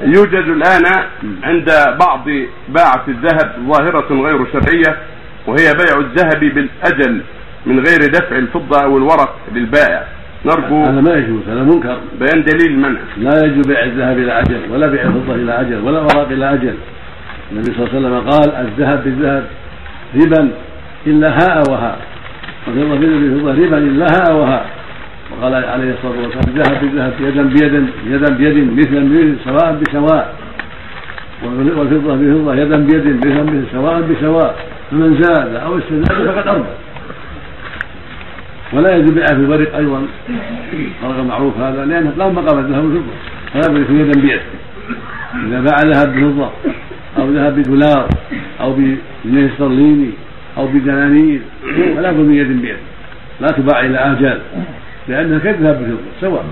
يوجد الآن عند بعض باعة الذهب ظاهرة غير شرعية وهي بيع الذهب بالأجل من غير دفع الفضة أو الورق للبائع. نرجو هذا ما يجوز هذا منكر. بيان دليل المنع لا يجوز بيع الذهب إلى أجل ولا بيع الفضة إلى أجل ولا الاوراق إلى أجل. النبي صلى الله عليه وسلم قال الذهب بالذهب ربا إلا هاء وهاء. والفضه بالفضة ربا إلا هاء وهاء. وقال عليه الصلاة والسلام الذهب بالذهب يدا بيد يدا بيد مثلا بمثل سواء بسواء. والفضة بالفضه يدا بيد مثلا بمثل سواء بسواء. فمن زاد أو استزاد فقد اربى ولا يجوز بيعه في الورق أيضا. فرق معروف هذا لأنه قام مقام الذهب والفضه فلا بد يدا بيد. إذا باع ذهب بفضه أو ذهب بدولار أو بجنيه استرليني أو بدنانير فلا بد من يد بيد. لا تباع إلى اجال لأنها كالذهب بفضه سواء.